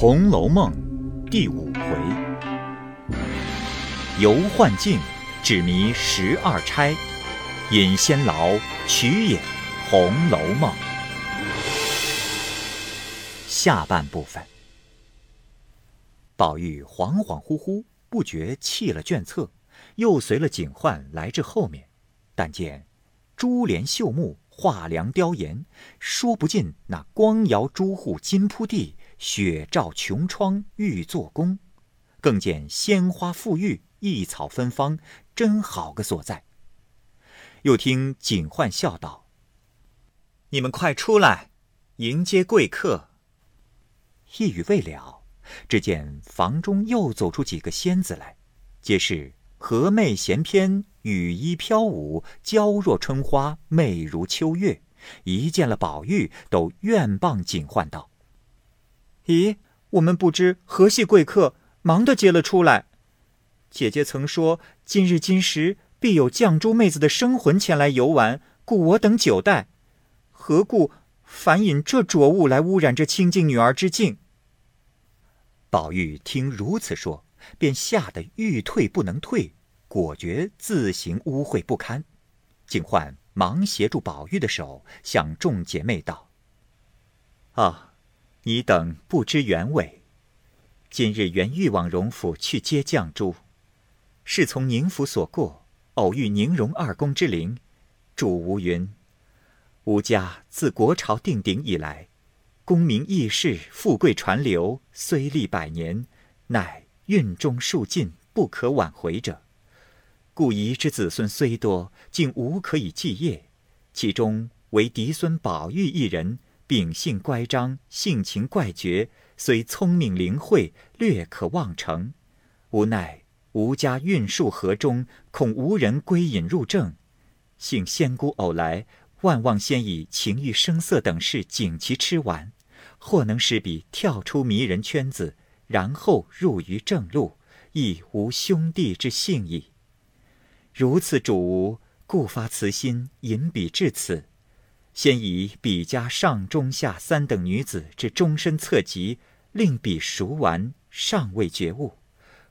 红楼梦》第五回，游幻境，纸迷十二钗，饮仙劳，曲也《红楼梦》下半部分。宝玉恍恍惚惚，不觉弃了卷册，又随了警幻来至后面，但见珠帘绣幕，画梁雕檐，说不尽那光摇朱户，金铺地。雪照琼窗玉作宫，更见鲜花馥郁，异草芬芳，真好个所在。又听警幻笑道：“你们快出来，迎接贵客。”一语未了，只见房中又走出几个仙子来，皆是和媚闲翩，羽衣飘舞，娇若春花，媚如秋月。一见了宝玉，都愿傍警幻道。咦，我们不知何系贵客，忙的接了出来。姐姐曾说今日今时必有绛珠妹子的生魂前来游玩，故我等久待。何故反引这浊物来污染这清净女儿之境？宝玉听如此说，便吓得欲退不能退，果觉自行污秽不堪。警幻忙协住宝玉的手，向众姐妹道：“啊。”你等不知原委，今日原欲往荣府去接绛珠，是从宁府所过，偶遇宁荣二公之灵。主吴云：吾家自国朝定鼎以来，功名义士，富贵传流，虽历百年，乃运中数尽，不可挽回者。故遗之子孙虽多，竟无可以继业。其中唯嫡孙宝玉一人。秉性乖张，性情怪绝，虽聪明灵慧，略可望成。无奈吴家运数河中，恐无人归隐入正。幸仙姑偶来，万望先以情欲声色等事警其吃完，或能使彼跳出迷人圈子，然后入于正路，亦无兄弟之幸矣。如此主吴，故发慈心引彼至此。先以比家上中下三等女子之终身侧籍，令彼熟完，尚未觉悟，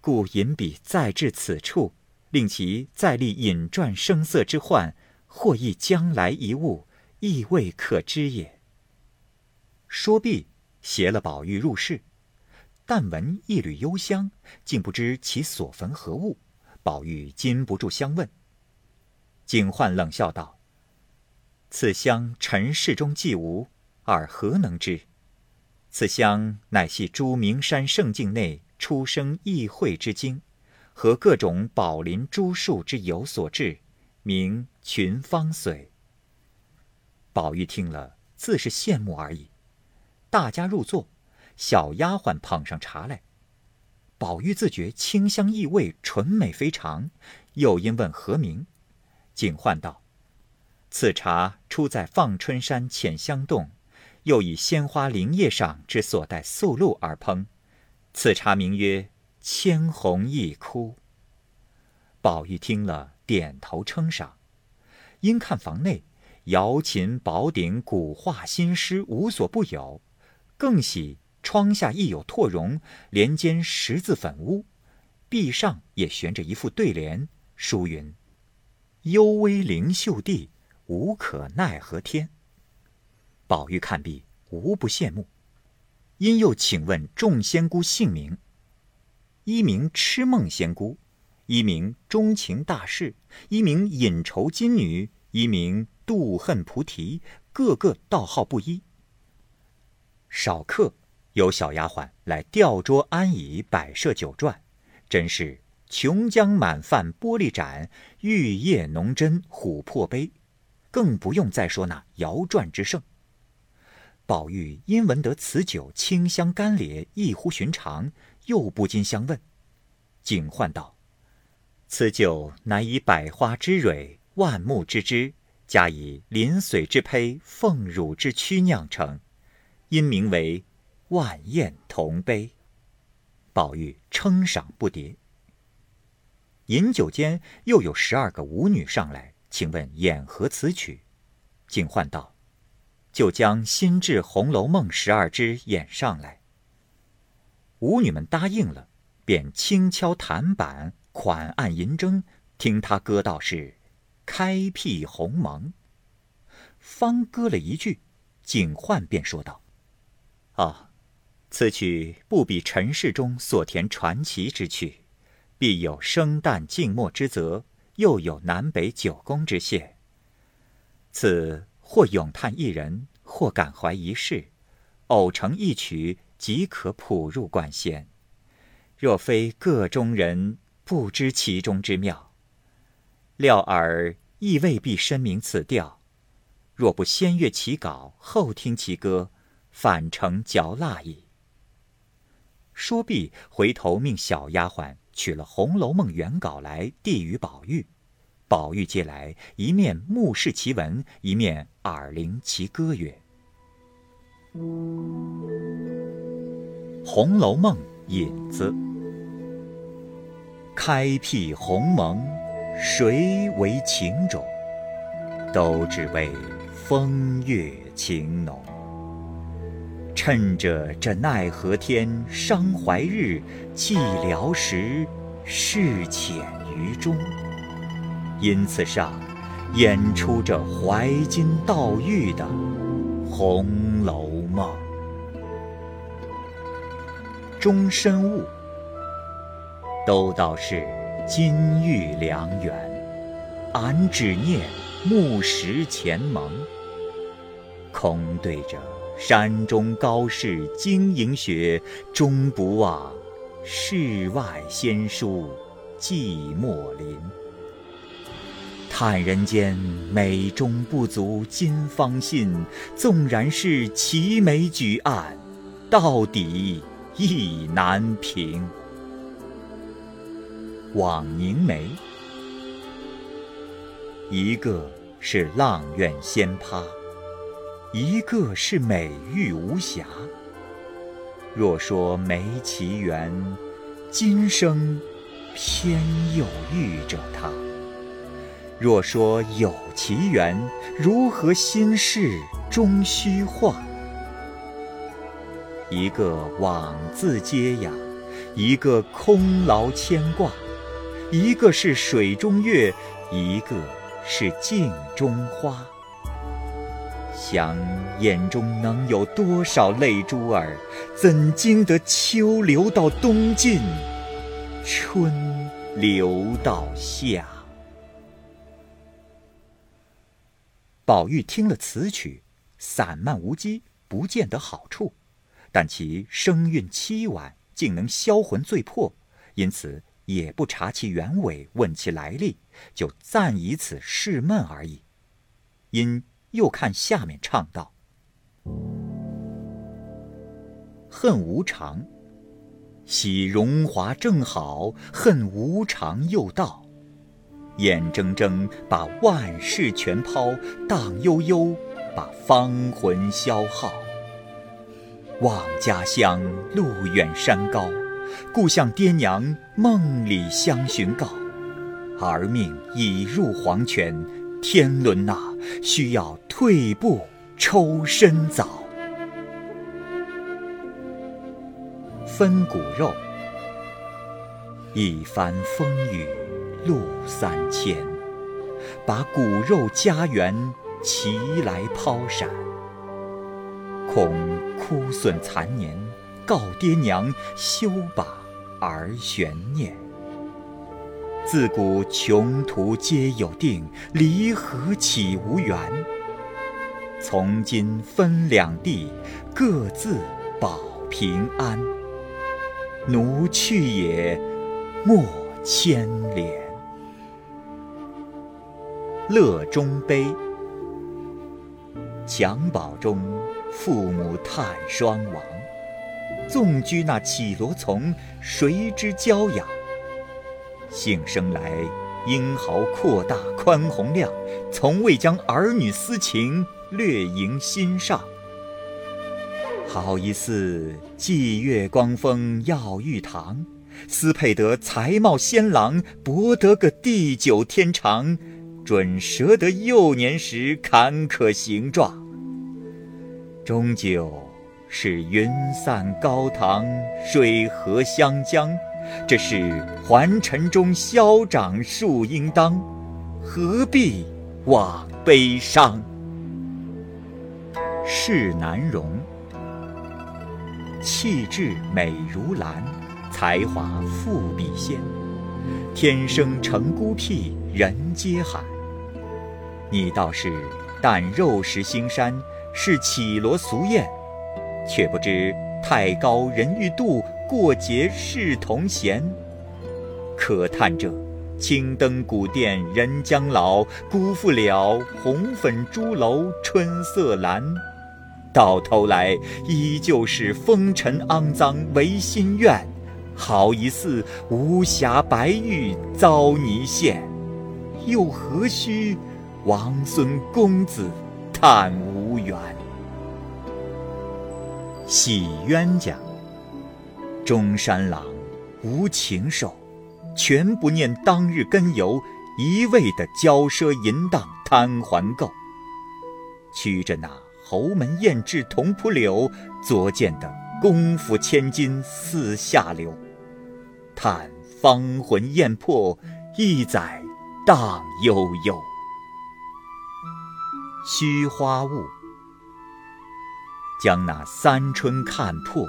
故引彼再至此处，令其再立引传声色之患，或亦将来一物，亦未可知也。说毕，携了宝玉入室，但闻一缕幽香，竟不知其所焚何物。宝玉禁不住相问，警幻冷笑道。此香尘世中既无，尔何能知？此香乃系诸名山圣境内出生异会之精，和各种宝林珠树之油所制，名群芳髓。宝玉听了，自是羡慕而已。大家入座，小丫鬟捧上茶来。宝玉自觉清香异味，纯美非常，又因问何名，警幻道。此茶出在放春山浅香洞，又以鲜花灵叶上之所带素露而烹。此茶名曰千红一枯。宝玉听了，点头称赏。因看房内瑶琴宝鼎、古画新诗无所不有，更喜窗下亦有拓绒，连间十字粉屋，壁上也悬着一副对联，书云：“幽微灵秀地。”无可奈何天。宝玉看毕，无不羡慕。因又请问众仙姑姓名：一名痴梦仙姑，一名钟情大士，一名隐愁金女，一名妒恨菩提，个个道号不一。少客有小丫鬟来吊桌安椅，摆设酒馔，真是琼浆满饭玻璃盏，玉液浓针琥珀杯。更不用再说那摇转之盛。宝玉因闻得此酒清香甘冽，异乎寻常，又不禁相问。警幻道：“此酒乃以百花之蕊、万木之枝，加以临水之胚、凤乳之躯酿成，因名为万宴同杯。”宝玉称赏不迭。饮酒间，又有十二个舞女上来。请问演何词曲？警幻道：“就将新制《红楼梦》十二支演上来。”舞女们答应了，便轻敲弹板，款按银筝，听他歌道是：“开辟鸿蒙。”方歌了一句，景焕便说道：“啊，此曲不比尘世中所填传奇之曲，必有生旦净末之责，又有南北九宫之谢。此或咏叹一人，或感怀一事，偶成一曲，即可谱入冠仙。若非个中人，不知其中之妙。料尔亦未必深明此调。”若不先阅其稿，后听其歌，反成嚼蜡矣。说毕，回头命小丫鬟取了《红楼梦》原稿来递与宝玉。宝玉接来，一面目视其文，一面耳聆其歌，曰：“《红楼梦》引子，开辟鸿蒙，谁为情种？都只为。”风月情浓，趁着这奈何天，伤怀日，寂寥时，事浅于中。因此上演出这怀金悼玉的《红楼梦》。终身物，都道是金玉良缘，俺只念木石前盟。空对着山中高士晶莹雪，终不忘世外仙姝寂寞林。叹人间美中不足今方信，纵然是齐眉举案，到底意难平。枉凝眉，一个是阆苑仙葩。一个是美玉无瑕。若说没奇缘，今生偏又遇着他；若说有奇缘，如何心事终虚化？一个枉自嗟呀，一个空劳牵挂；一个是水中月，一个是镜中花。想眼中能有多少泪珠儿？怎经得秋流到冬尽，春流到夏？宝玉听了此曲，散漫无机，不见得好处，但其声韵凄婉，竟能销魂醉魄，因此也不查其原委，问其来历，就暂以此试闷而已。因。又看下面唱道：“恨无常，喜荣华正好；恨无常又到，眼睁睁把万事全抛，荡悠悠把芳魂消耗。望家乡路远山高，故向爹娘梦里相寻告。儿命已入黄泉。”天伦呐，需要退步抽身早。分骨肉，一番风雨路三千，把骨肉家园齐来抛闪。恐枯损残年，告爹娘休把儿悬念。自古穷途皆有定，离合岂无缘？从今分两地，各自保平安。奴去也，莫牵连。乐中悲，襁褓中父母叹双亡，纵居那绮罗丛，谁知娇养？幸生来英豪阔大宽宏量，从未将儿女私情略萦心上。好一似霁月光风耀玉堂，斯配得才貌仙郎，博得个地久天长，准折得幼年时坎坷形状。终究是云散高堂，水河湘江。这是还尘中消长树应当，何必枉悲伤？世难容，气质美如兰，才华富比仙。天生成孤僻，人皆罕。你倒是但肉食腥膻，是绮罗俗艳，却不知太高人欲度，过节是同闲。可叹这青灯古殿人将老，辜负了红粉朱楼春色阑。到头来依旧是风尘肮脏唯心愿，好一似无瑕白玉遭泥陷，又何须王孙公子叹无缘？喜冤家，中山狼无情兽，全不念当日根由，一味的骄奢淫荡贪还购，屈着那。侯门艳质铜蒲柳，作见的功夫千金似下流。叹芳魂艳魄，一载荡悠悠。虚花雾，将那三春看破，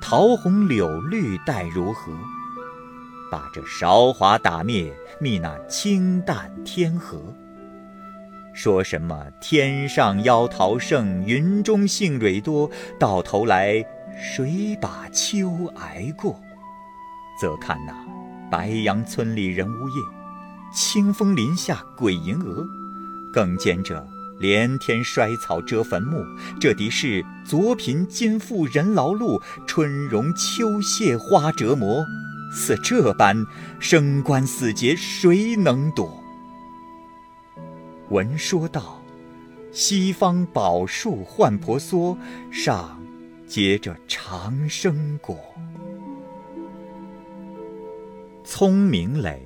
桃红柳绿待如何？把这韶华打灭，觅那清淡天河。说什么天上妖桃盛，云中杏蕊多，到头来谁把秋挨过？则看那白杨村里人无夜，清风林下鬼吟蛾，更兼着连天衰草遮坟墓，这敌是昨贫今富人劳碌，春荣秋谢花折磨，似这般生关死劫，谁能躲？闻说道：“西方宝树换婆娑，上结着长生果。”聪明磊，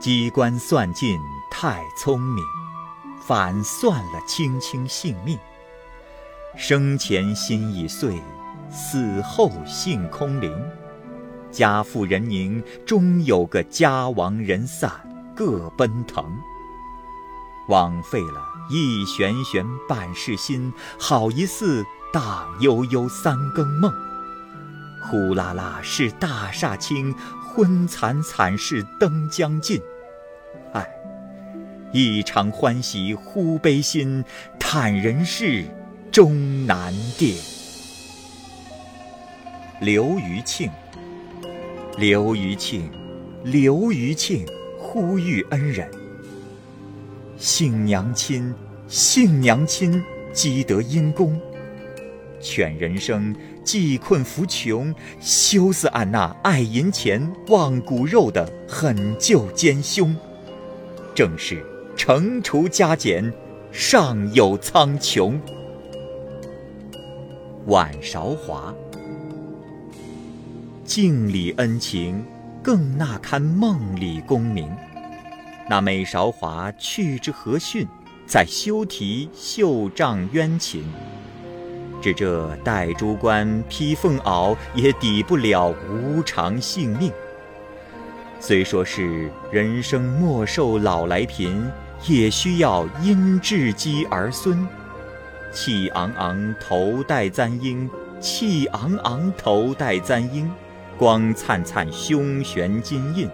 机关算尽太聪明，反算了卿卿性命。生前心已碎，死后性空灵。家富人宁，终有个家亡人散，各奔腾。枉费了一旋旋半世心，好一似荡悠悠三更梦。呼啦啦是大厦倾，昏惨惨是灯将尽。一场欢喜忽悲心，叹人世终难定。刘余庆，刘余庆，刘余庆，呼吁恩人。幸娘亲，幸娘亲，积德因功。劝人生济困扶穷，休似俺那爱银钱、忘骨肉的狠救奸凶。正是惩除加减，尚有苍穹。晚韶华，镜里恩情，更那堪梦里功名。那美韶华去之何逊？在休提绣帐冤情。只这戴珠冠披凤袄，也抵不了无常性命。虽说是人生莫受老来贫，也需要因稚积儿孙。气昂昂头戴簪缨，气昂昂头戴簪缨，光灿灿胸悬金印。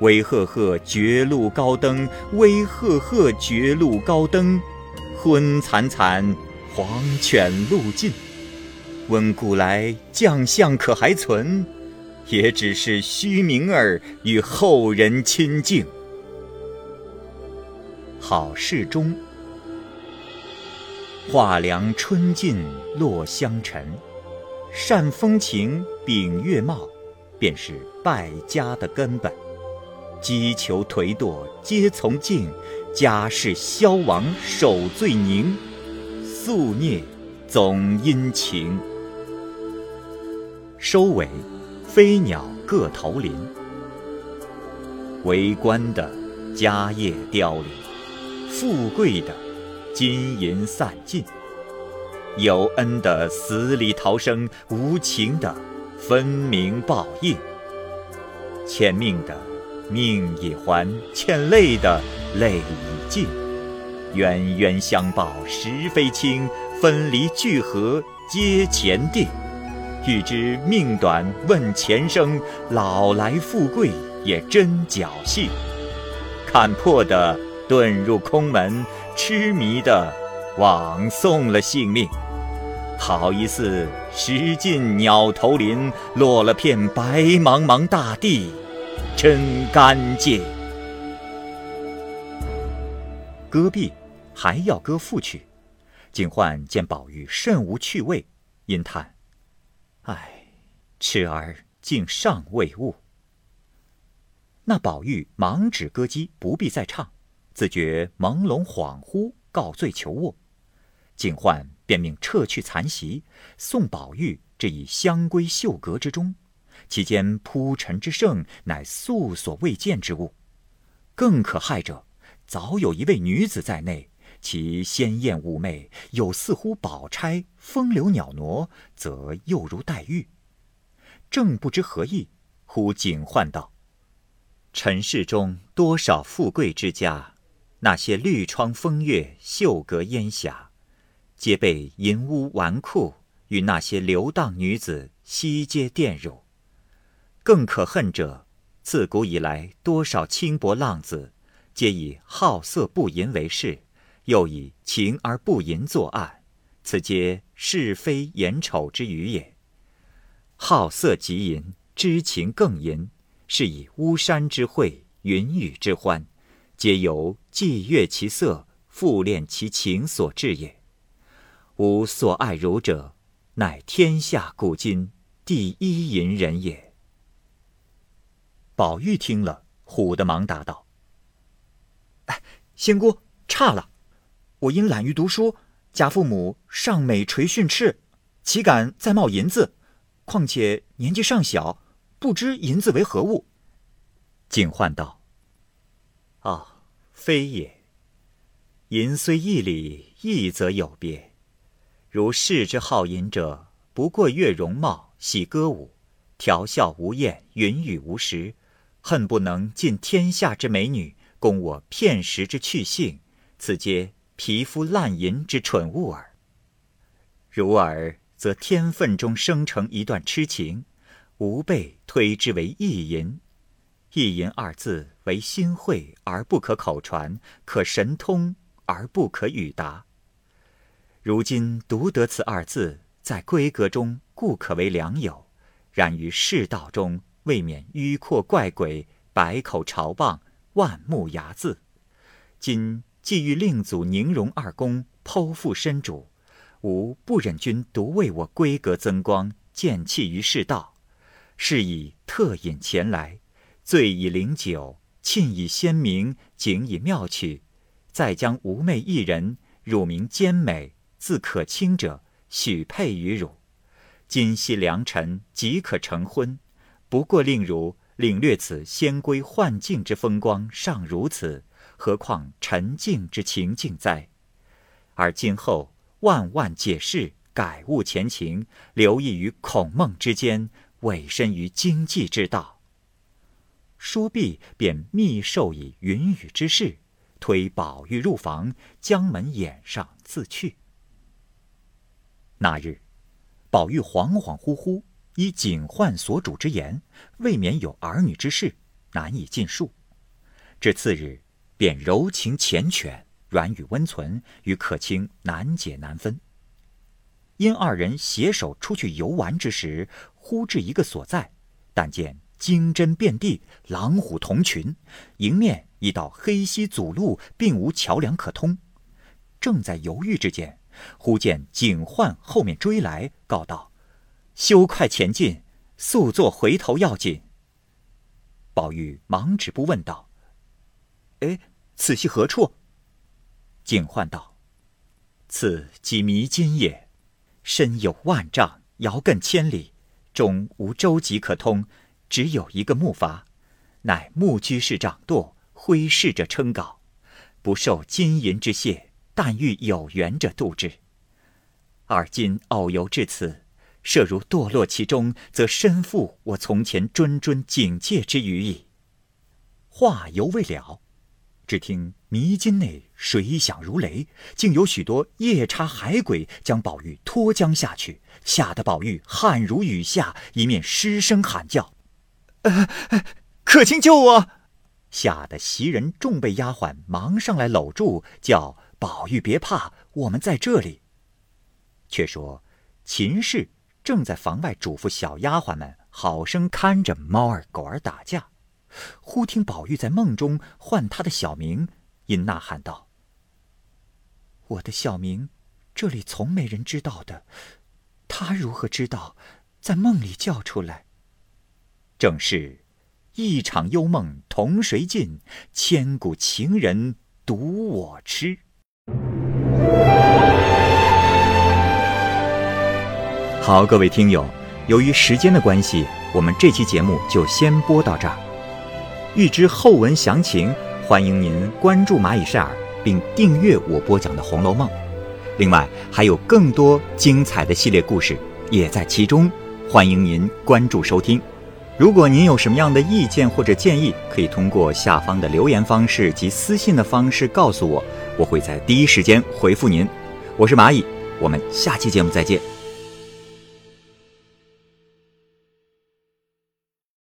威赫赫绝路高登，威赫赫绝路高登，昏惨惨黄犬路尽。问古来将相可还存？也只是虚名儿与后人亲近。好事中，画梁春尽落香尘，善风情秉月貌，便是败家的根本。击球颓堕皆从静，家世消亡守罪宁。宿孽总因情。收尾，飞鸟各投林。为官的家业凋零，富贵的金银散尽。有恩的死里逃生，无情的分明报应。欠命的命已还，欠泪的泪已尽。冤冤相报实非轻，分离聚合皆前定。欲知命短问前生，老来富贵也真侥幸。看破的遁入空门，痴迷的枉送了性命。好一似石尽鸟投林，落了片白茫茫大地，真干净。戈壁还要歌赋曲，景焕见宝玉甚无趣味，因叹。唉，痴儿竟尚未悟。那宝玉忙止歌姬，不必再唱，自觉朦胧恍惚，告罪求卧。景焕便命撤去残席，送宝玉至以香闺绣阁之中，其间铺陈之盛，乃素所未见之物。更可骇者，早有一位女子在内。其鲜艳妩媚，有似乎宝钗；风流袅娜，则又如黛玉。正不知何意，忽警唤道：“尘世中多少富贵之家，那些绿窗风月、绣阁烟霞，皆被淫污纨绔与那些流荡女子悉皆玷辱。更可恨者，自古以来多少轻薄浪子，皆以好色不淫为事。”又以情而不淫作案，此皆是非眼丑之余也。好色即淫，知情更淫，是以巫山之会，云雨之欢，皆由既悦其色，复恋其情所致也。吾所爱汝者，乃天下古今第一淫人也。宝玉听了，唬得忙答道：“哎，仙姑差了。”我因懒于读书，家父母尚每垂训斥，岂敢再冒银子？况且年纪尚小，不知银子为何物。景焕道：“，非也。淫虽一理，义则有别。如世之好淫者，不过悦容貌，喜歌舞，调笑无厌，云雨无时，恨不能尽天下之美女，供我片时之趣兴。此皆。”皮肤烂淫之蠢物耳。如尔，则天分中生成一段痴情，吾辈推之为意淫。意淫二字为心会而不可口传，可神通而不可语达。如今独得此二字，在闺阁中故可为良友，然于世道中未免迂阔怪诡，百口嘲谤，万目睚眦。今。既欲令祖宁荣二公剖腹身主，吾不忍君独为我闺阁增光，见弃于世道，是以特引前来，醉以灵酒，沁以仙茗，景以妙曲，再将吾妹一人，乳名兼美，字可卿者，许配于汝。今夕良辰，即可成婚，不过令汝领略此仙闺幻境之风光，尚如此。何况沉静之情境哉？而今后万万解释，改悟前情，留意于孔孟之间，委身于经济之道。说毕，便密授以云雨之事，推宝玉入房，将门掩上，自去。那日，宝玉恍恍惚惚，依警幻所主之言，未免有儿女之事，难以尽述。至次日。便柔情缱绻，软语温存，与可卿难解难分。因二人携手出去游玩之时，忽至一个所在，但见金针遍地，狼虎同群，迎面一道黑溪阻路，并无桥梁可通。正在犹豫之间，忽见警幻后面追来，告道：“休快前进，速作回头要紧。”宝玉忙止步问道。哎，此系何处？警幻道：“此即迷津也，深有万丈，遥亘千里，终无舟楫可通，只有一个木筏，乃木居士掌舵，挥逝者撑篙，不受金银之谢，但欲有缘者渡之。而今遨游至此，设如堕落其中，则身负我从前谆谆警戒之余矣。话犹未了，只听迷津内水响如雷，竟有许多夜叉海鬼将宝玉拖江下去，吓得宝玉汗如雨下，一面失声喊叫：“呃，可卿救我！”吓得袭人众被丫鬟忙上来搂住，叫宝玉别怕，我们在这里。却说秦氏正在房外嘱咐小丫鬟们好生看着猫儿狗儿打架，忽听宝玉在梦中唤他的小名，因呐喊道：“我的小名，这里从没人知道的，他如何知道？在梦里叫出来。”正是。一场幽梦同谁尽？千古情人独我痴。好，各位听友，由于时间的关系，我们这期节目就先播到这儿。欲知后文详情，欢迎您关注蚂蚁晒尔，并订阅我播讲的《红楼梦》。另外，还有更多精彩的系列故事也在其中，欢迎您关注收听。如果您有什么样的意见或者建议，可以通过下方的留言方式及私信的方式告诉我，我会在第一时间回复您。我是蚂蚁，我们下期节目再见。